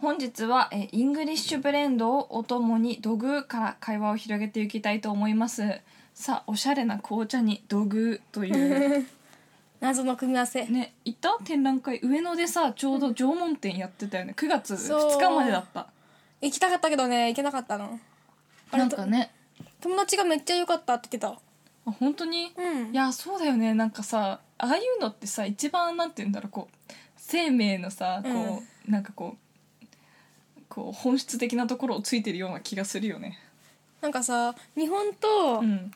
本日はえイングリッシュブレンドをお供に土偶から会話を広げていきたいと思います。さあおしゃれな紅茶に土偶という 謎の組み合わせ、ね行った展覧会上野でさちょうど縄文展やってたよね。9月そう。2日までだった。行きたかったけどね行けなかったの。あれなんかね。友達がめっちゃ良かったって言ってあ本当に、たうん。いやそうだよね。なんかさああいうのってさ一番なんて言うんだろうこう生命のさこう、なんかこうこう本質的なところをついてるような気がするよね。なんかさ日本とうん。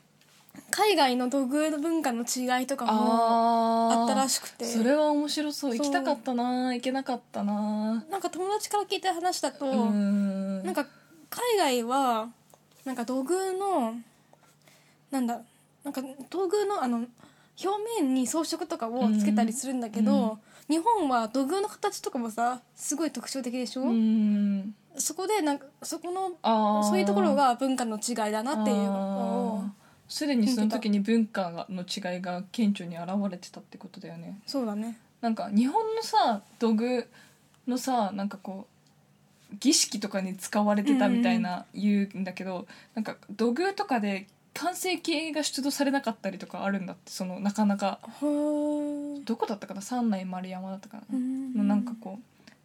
海外の土偶文化の違いとかもああったらししくて。それは面白そう。そう。行きたかったな。行けなかったな。なんか友達から聞いた話だと、うん。なんか海外はなんか土偶のなんだなんか土偶のあの表面に装飾とかをつけたりするんだけど、日本は土偶の形とかもさすごい特徴的でしょ、うん。そこでなんかそこのそういうところが文化の違いだなっていうすでにその時に文化の違いが顕著に現れてたってことだよね。そうだね。なんか日本のさ土偶のさなんかこう儀式とかに使われてたみたいな言うんだけど、なんか土偶とかで完成形が出土されなかったりとかあるんだってそのなかなか。どこだったかな？三内丸山だったかな、うんのなんかこう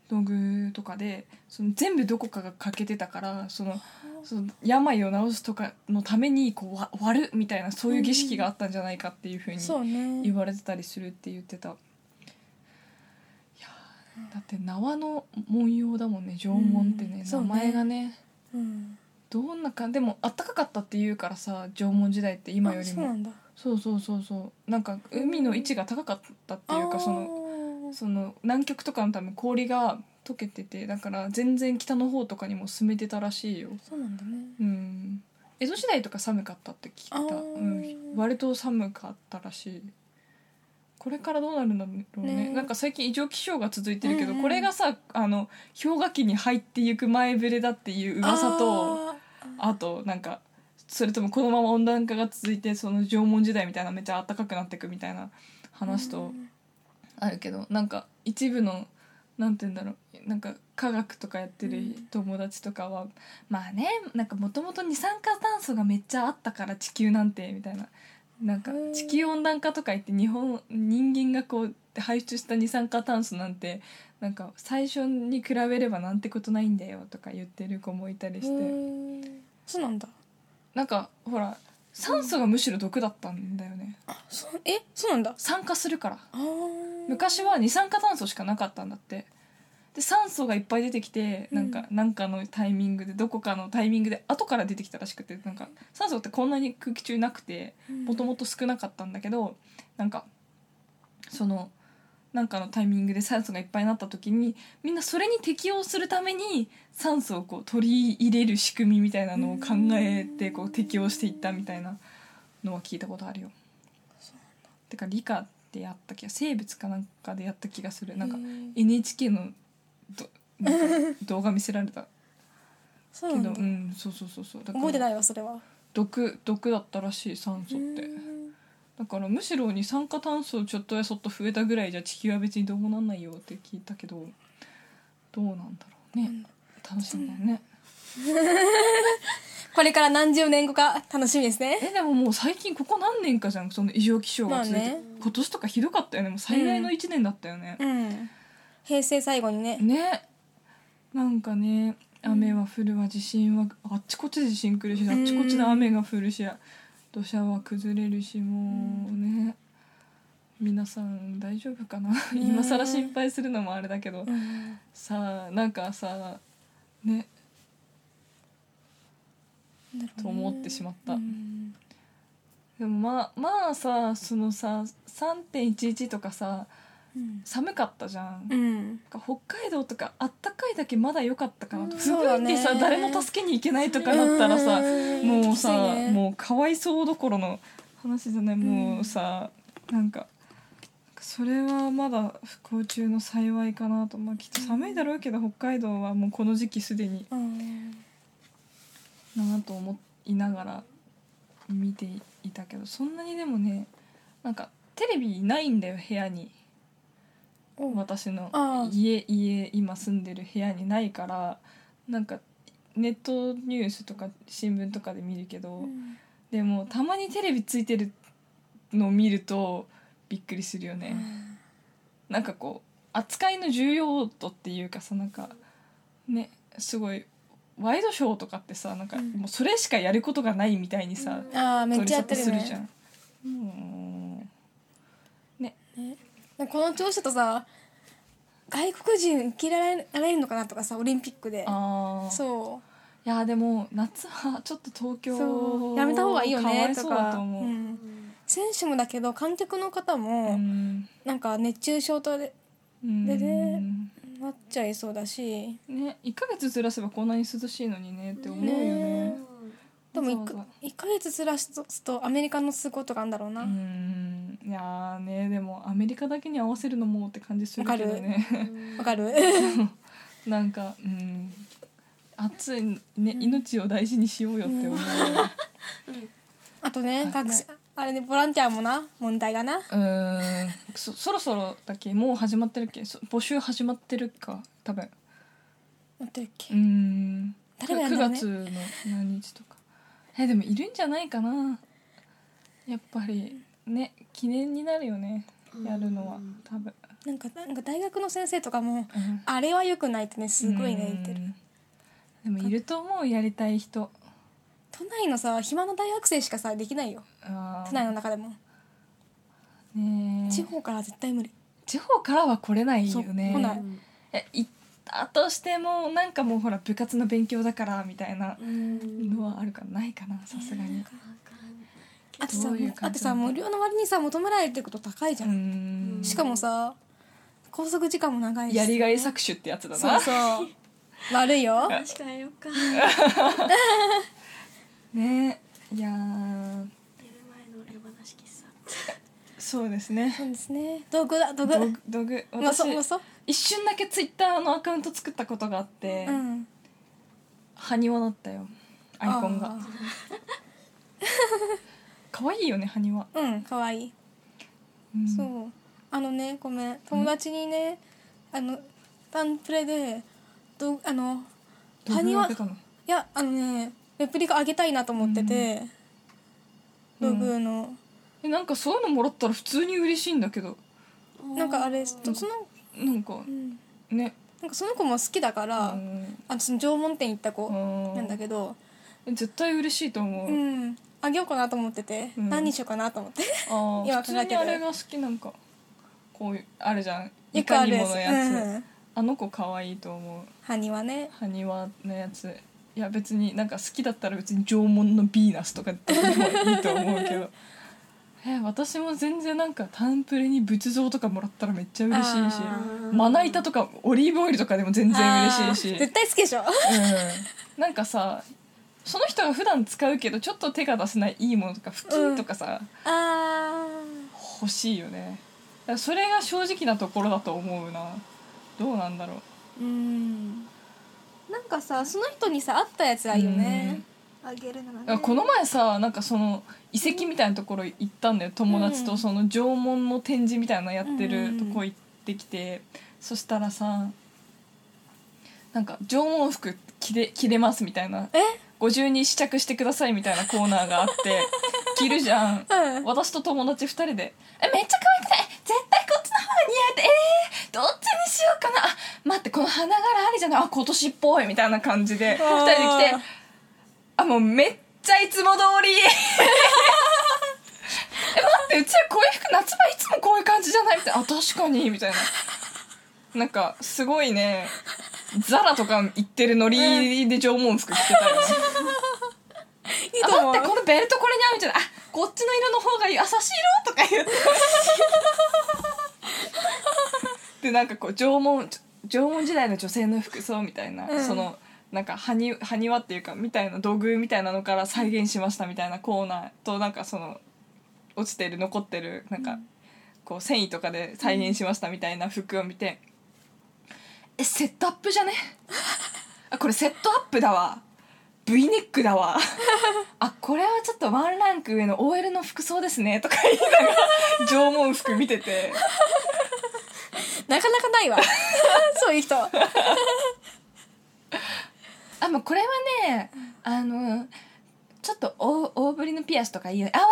土偶とかでその全部どこかが欠けてたからそのその病を治すとかのためにこうわ割るみたいなそういう儀式があったんじゃないかっていうふうに言われてたりするって言ってた。いやーだって縄の文様だもんね縄文ってね、うん。名前がね。うんどんな感じでもあったかかったっていうからさ縄文時代って今よりそうなんだ。そうそうそうそう。なんか海の位置が高かったっていうかそののその南極とかの多分氷が溶けててだから全然北の方とかにも住めてたらしいよ。そうなんだね。うん。江戸時代とか寒かったって聞いた、あー。うん、割と寒かったらしい。これからどうなるんだろうね。ね。なんか最近異常気象が続いてるけど、うんうんこれがさあの氷河期に入っていく前触れだっていう噂とああとなんかそれともこのまま温暖化が続いてその縄文時代みたいなめっちゃ暖かくなっていくみたいなー話とうんあるけどなんか一部のなんて言うんだろうなんか科学とかやってる友達とかは、まあねなんかもともと二酸化炭素がめっちゃあったから地球なんてみたいななんかうん。地球温暖化とか言って日本人間がこう排出した二酸化炭素なんてなんか最初に比べればなんてことないんだよとか言ってる子もいたりして、そうなんだ。なんかほら酸素がむしろ毒だったんだよね。そうえ？そうなんだ。酸化するから。あー。昔は二酸化炭素しかなかったんだって。で酸素がいっぱい出てきてなんか、なんかのタイミングでどこかのタイミングで後から出てきたらしくてなんか酸素ってこんなに空気中なくてもともと少なかったんだけどなんかそのなんかのタイミングで酸素がいっぱいになった時にみんなそれに適応するために酸素をこう取り入れる仕組みみたいなのを考えてこう適応していったみたいなのは聞いたことあるよ。てか理科でやった気が生物かなんかでやった気がする。なんか NHK の 動画見せられた。けどうんそうそうそうそう。だから覚えてないわそれは。毒毒だったらしい酸素って。うんだからむしろ二酸化炭素ちょっとやそっと増えたぐらいじゃ地球は別にどうもなんないよって聞いたけどどうなんだろうね。楽しみだね。これから何十年後か楽しみですね。えでももう最近ここ何年かじゃん。その異常気象が続いて、まあね。今年とかひどかったよね。もう最大の1年だったよね、うん。平成最後にね。ね。なんかね雨は降るわ。地震はあっちこっちで地震来るしあっちこっちで雨が降るし土砂は崩れるしもうね皆さん大丈夫かな？今更心配するのもあれだけど。うん。さあなんかさね。と思ってしまった。うん。でもまあまあさそのさ3.11とかさうん。寒かったじゃん、うん。なんか北海道とかあったかいだけまだ良かったかなとうん。吹そうだね。てさ、誰も助けに行けないとかなったらさうん。もうさ、きついねもうかわいそうどころの話じゃない、もうさなんかそれはまだ不幸中の幸いかなと。まあきっと寒いだろうけど、北海道はもうこの時期すでにうん。なと思いながら見ていたけどそんなにでもねなんかテレビないんだよ部屋に。お私の家家今住んでる部屋にないからなんかネットニュースとか新聞とかで見るけど、うん。でもたまにテレビついてるのを見るとびっくりするよね、なんかこう扱いの重要度っていうかさなんかねすごいワイドショーとかってさなんかうん。もうそれしかやることがないみたいにさ、ああめっちゃやってる取り沙汰するじゃねん。うん。ね。ねこの調子だとさ外国人受け入れられるのかなとかさオリンピックで。そいやでも夏はちょっと東う。京やめた方がいいよねとか。と思う、うん。選手もだけど観客の方うもん。なんか熱中症とでうん。でねなっちゃいそうだし。ね1ヶ月ずらせばこんなに涼しいのにねって思うよね。ねでもわざわ 1, 1ヶ月ずらすとアメリカのすごいことがあるんだろうな、うん。いやーねでもアメリカだけに合わせるのもって感じするけどね。わかる。なんかうん。暑いね命を大事にしようよって思う。あとねあ学生あれねボランティアもな問題がな。うん。そそろそろだっけ？もう始まってるっけ？そ募集始まってるか多分。なってるっけ、うん。誰がやるんだろうね。9月の何日とかえでもいるんじゃないかな。やっぱりね記念になるよね。やるのは多分、なんかなんか大学の先生とかもうん。あれは良くないってねすごいね言ってる。うん。でもいると思うやりたい人。都内のさ暇な大学生しかさできないよ。都内の中でも、ねえ。地方から絶対無理。地方からは来れないよね。来ない。え行ったとしてもなんかもうほら部活の勉強だからみたいなのはあるかないかなさすがにあとさどういうあと。さ無料の割にさ求められてること高いじゃ、うん。んしかもさ拘束時間も長いし。やりがい搾取ってやつだな。そうそう。悪いよ。確かによっか。ねいやー。寝る前のレバなし喫茶。そうですね。そうですね。道具だ道具。道具道具。うま私そうそ。う一瞬だけツイッターのアカウント作ったことがあって、うん埴輪だったよ。アイコンが。あ 可愛いよね埴輪、ーうんかわい。い、うん。そう。あのねごめん。友達にねあのタンプレでどあのどう埴輪開けたの？いやあのねレプリカあげたいなと思ってて、うん。道具の、えなんかそういうのもらったら普通に嬉しいんだけど。なんかあれその、なんかうん。ね。なんかその子も好きだから、うん。あのその縄文店行った子うん。なんだけど、絶対嬉しいと思う、うん、あげようかなと思ってて、うん。何にしようかなと思って。あ 今あ普通にあれが好きなんかこういうあるじゃん。いかにものやつ、うん、あの子可愛いと思う。ハニはね。埴輪のやつ。いや別になんか好きだったら別に縄文のヴィーナスとかでもいいと思うけど え私も全然なんかタンプレに仏像とかもらったらめっちゃ嬉しいしあー。まな板とかオリーブオイルとかでも全然嬉しいし。絶対好きでしょ。うん、なんかさその人が普段使うけどちょっと手が出せないいいものとか布巾とかさ、あ欲しいよね。だからそれが正直なところだと思うな。どうなんだろう。ーうん。なんかさその人にさ合ったやつがいいよねあげるのがね。この前さなんかその遺跡みたいなところ行ったんだよ。友達うん。とその縄文の展示みたいなのやってるうんとこ行ってきて、そしたらさなんか縄文服着れ着れますみたいな。え？ご自由に試着してくださいみたいなコーナーがあって 着るじゃん。うん。私と友達2人で「えめっちゃ可愛くない？絶対こっちの方が似合えてえー、どっちにしようかな。あ待ってこの花柄ありじゃない？あ今年っぽい」みたいな感じで2人で来てあもうめっちゃいつも通り。え待ってうちはこういう服夏場いつもこういう感じじゃないみたいなあ確かに。みたいな。なんかすごいね。ザラとか行ってるノリで縄文服着てたよね。あいいと思う。待ってこのベルトこれに合うみたいな。あこっちの色の方がいい。あ差し色とか言って でなんかこう縄文縄文時代の女性の服装みたいな、うん。そのなんか埴埴輪っていうかみたいな道具みたいなのから再現しましたみたいなコーナーとなんかその落ちてる残ってるなんか、こう繊維とかで再現しましたみたいな服を見て、えセットアップじゃね？あこれセットアップだわ。V ネックだわ。あこれはちょっとワンランク上の OL の服装ですね。とか言いながら縄文服見てて。なかなかないわ。そういう人あもうこれはねあのちょっと大大ぶりのピアスとかいいよねあわか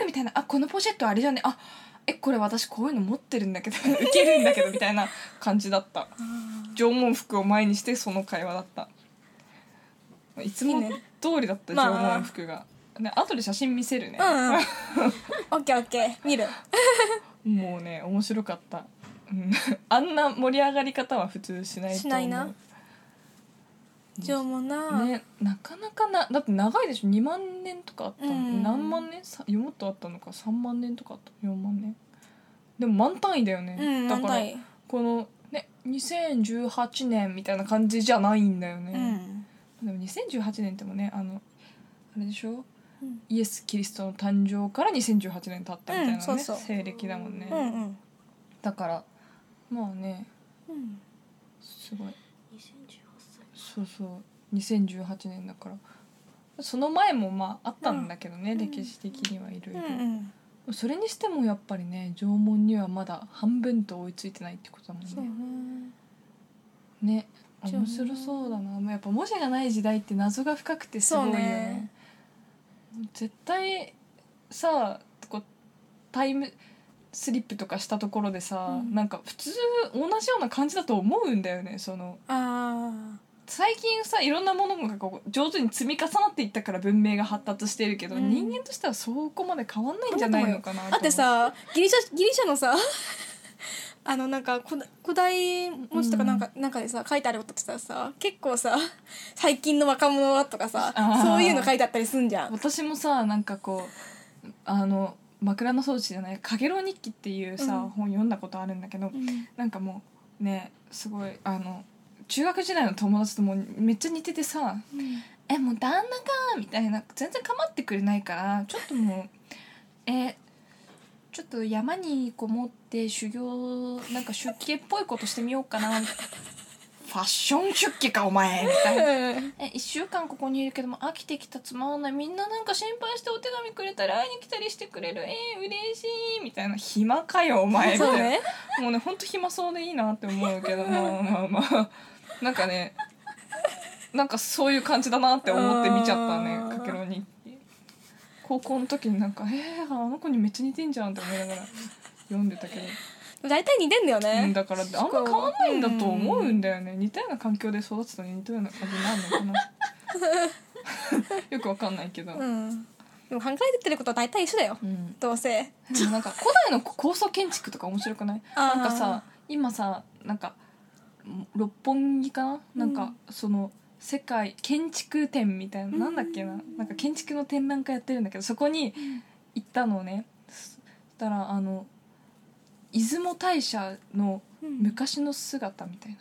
るみたいなあこのポシェットあれじゃね？あえこれ私こういうの持ってるんだけど ウケるんだけどみたいな感じだった。縄文服を前にしてその会話だった。いつもいいね通りだったまあ縄文服が、ね後で写真見せるね、うんうん。オッケーオッケー。見る。もうね面白かった、うん。あんな盛り上がり方は普通しないと思う。しないな縄文な、ねなかなかなだって長いでしょ。2万年とかあったの、うん。何万年？さもっとあったのか。3万年とかあった。4万年。でも満単位だよね、うんだからこのね2018年みたいな感じじゃないんだようね、ん。でも2018年ってもねあのあれでしょ？うん。イエス・キリストの誕生から2018年経ったみたいなね、うんそうそう。西暦だもんね、うんうん。だからまあね。うん。すごい。2018歳そうそう。2018年だから。その前もまああったんだけどね、うん。歴史的にはいろいうんろうん。それにしてもやっぱりね縄文にはまだ半分と追いついてないってことだもんそうね。ねね面白そうだな。もうやっぱ文字がない時代って謎が深くてすごいよそうね。ね絶対さこうタイムスリップとかしたところでさ、うん。なんか普通同じような感じだと思うんだよねその。あ最近さいろんなものがこう上手に積み重なっていったから文明が発達しているけど、うん。人間としてはそこまで変わんないんじゃないのかなだって。さギリシャギリシャのさ あのなんか古古代文字とかなんか,、なんかでさ書いてあることってささ結構さ最近の若者はとかさそういうの書いてあったりすんじゃん。私もさなんかこうあの枕草子じゃない「かげろう日記」っていうさ、うん。本読んだことあるんだけど、なんかもうねすごいあの中学時代の友達ともめっちゃ似ててさ「えもう旦那か」みたいな全然構ってくれないからちょっともうえちょっと山にこもって修行なんか出家っぽいことしてみようかな。ファッション出家かお前。みたいなえ1週間ここにいるけども飽きてきたつまんない。みんななんか心配してお手紙くれたり会いに来たりしてくれる。えー、嬉しいみたいな。暇かよお前。みたいな。ね。もうねほんと暇そうでいいなって思うけど まあまあまあなんかねなんかそういう感じだなって思って見ちゃったねかけろに。高校の時になんか「えー、あの子にめっちゃ似てんじゃん」って思いながら 読んでたけど、大体似てんだようん、ねだからあんま変わんないんだと思うんだよね。似たような環境で育つと似たような感じになるのかな。よくわかんないけど、うん。でも考えてることは大体一緒だよ。うん。どうせ。でもなんか古代の高層建築とか面白くない？なんかさ今さなんか六本木かな、なんかその世界建築展みたいな、なんだっけな？なんか建築の展覧会やってるんだけどそこに行ったのね。そしたらあの出雲大社の昔の姿みたい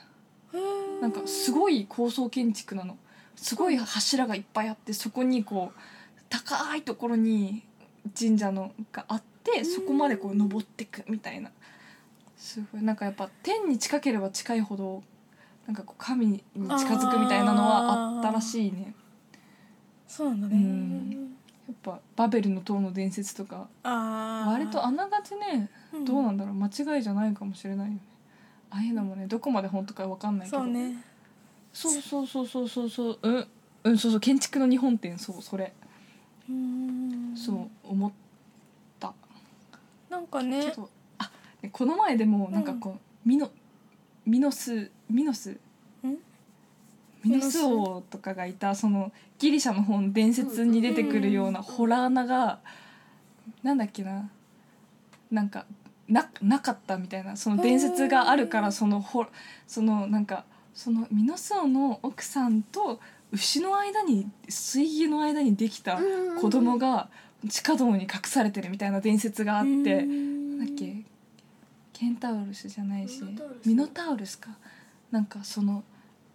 な、なんかすごい高層建築なの。すごい柱がいっぱいあってそこにこう高いところに神社のがあってそこまでこう登ってくみたいなすごい。なんかやっぱ天に近ければ近いほどなんかこう神に近づくみたいなのはあったらしいね。そうなんだね。うん。やっぱバベルの塔の伝説とか。ああ割とあながちねうん。どうなんだろう。間違いじゃないかもしれないよね。ああいうのもねどこまで本当か分かんないけど。そうね。そうそうそうそうそうそう。うん。うんそうそう。建築の日本展。そうそれ。うん。そう思った。なんかけねでこの前でもなんかこう、ミノミノスミノス？ミノス王とかがいたそのギリシャの本伝説に出てくるようなホラー穴がなんだっけな？なんかななかったみたいなその伝説があるからそのほそのなんかそのミノス王の奥さんと牛の間に水牛の間にできた子供が地下道に隠されてるみたいな伝説があってなんだっけ？ケンタウルスじゃないしミノタウルス。か。なんかその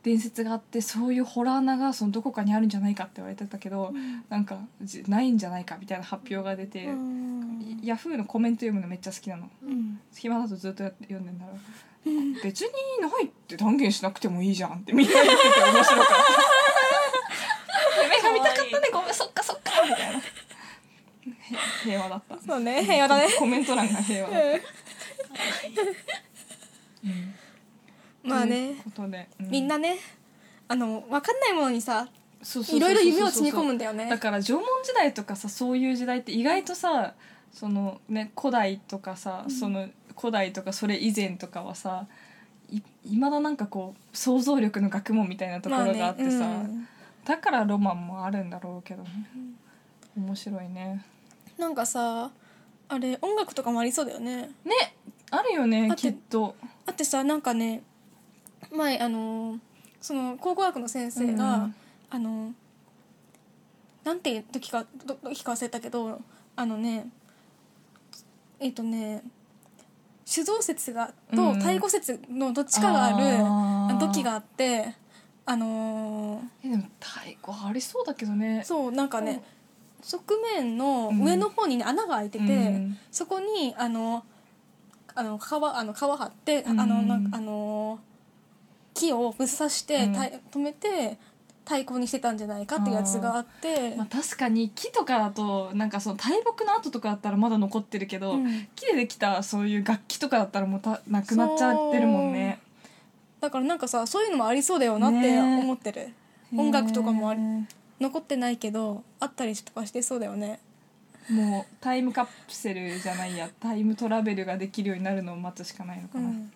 伝説があってそういうホラー穴がそのどこかにあるんじゃないかって言われてたけど、なんかじないんじゃないかみたいな発表が出て、うん。ヤフーのコメント読むのめっちゃ好きなの。うん。暇だとずっと読んでんだろう。別にないって断言しなくてもいいじゃんってみんな言ってて面白かった。夢が見たかったね。ごめんそっかそっかみたいな。へ平和だった。そうね平和だね。コメント欄が平和だった、うん まあね。ことで、うみんなねあの分かんないものにさそうそうそうそういろいろ夢を積み込むんだよね。だから縄文時代とかさそういう時代って意外とさそのね古代とかさ、その古代とかそれ以前とかはさいいまだなんかこう想像力の学問みたいなところがあってさ、まあねうん。だからロマンもあるんだろうけどね、面白いね。なんかさあれ音楽とかもありそうだよね。ねあるよねだってきっと。だってさなんかね前あのその考古学の先生が、うんあのなんていう時かど時か忘れたけどあのねえっ、とね酒造説がとうん太鼓説のどっちかがあるあー。時があってあのーえでも太鼓ありそうだけどね。そうなんかね側面の上の方に、ね、穴が開いてて、うんそこにあのあの皮あの皮張って、うん。あのなんかあの木をぶっ刺して、うん。たい止めて太鼓にしてたんじゃないかっていうやつがあって。まあ、確かに木とかだとなんかその大木の跡とかだったらまだ残ってるけど、うん。木でできたそういう楽器とかだったらもうたなくなっちゃってるもんね。だからなんかさそういうのもありそうだよなってね思ってる、音楽とかもあり残ってないけどあったりとかしてそうだよねもうタイムカプセルじゃないやタイムトラベルができるようになるのを待つしかないのかな、うん。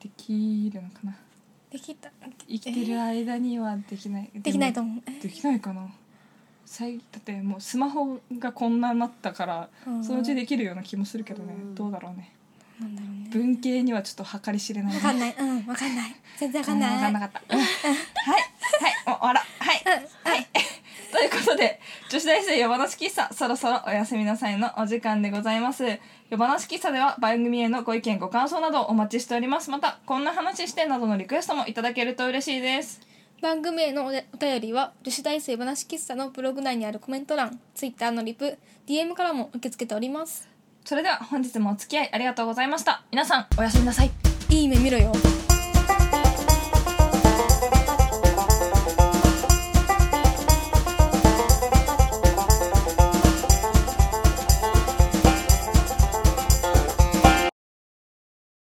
できるのかな。できた。生きてる間にはできない。できないと思思う。できないかな。最だってもうスマホがこんなになったから、うんそのうちできるような気もするけどね、うん。どうだろうね。なんだろうね。文系にはちょっと計り知れない。ねわかんない。うんわかんない。全然わかんない。分かんなかった。うん。はい、はい、お、あら、はい、はい。ということで、女子大生夜話喫茶、そろそろおやすみなさいのお時間でございます。夜話喫茶では番組へのご意見、ご感想などお待ちしております。また、こんな話してなどのリクエストもいただけると嬉しいです。番組へのおお便りは女子大生話喫茶のブログ内にあるコメント欄ツイッターのリプ DM からも受け付けておりますそれでは本日もお付き合いありがとうございました。皆さん、おやすみなさい。いい夢見ろよ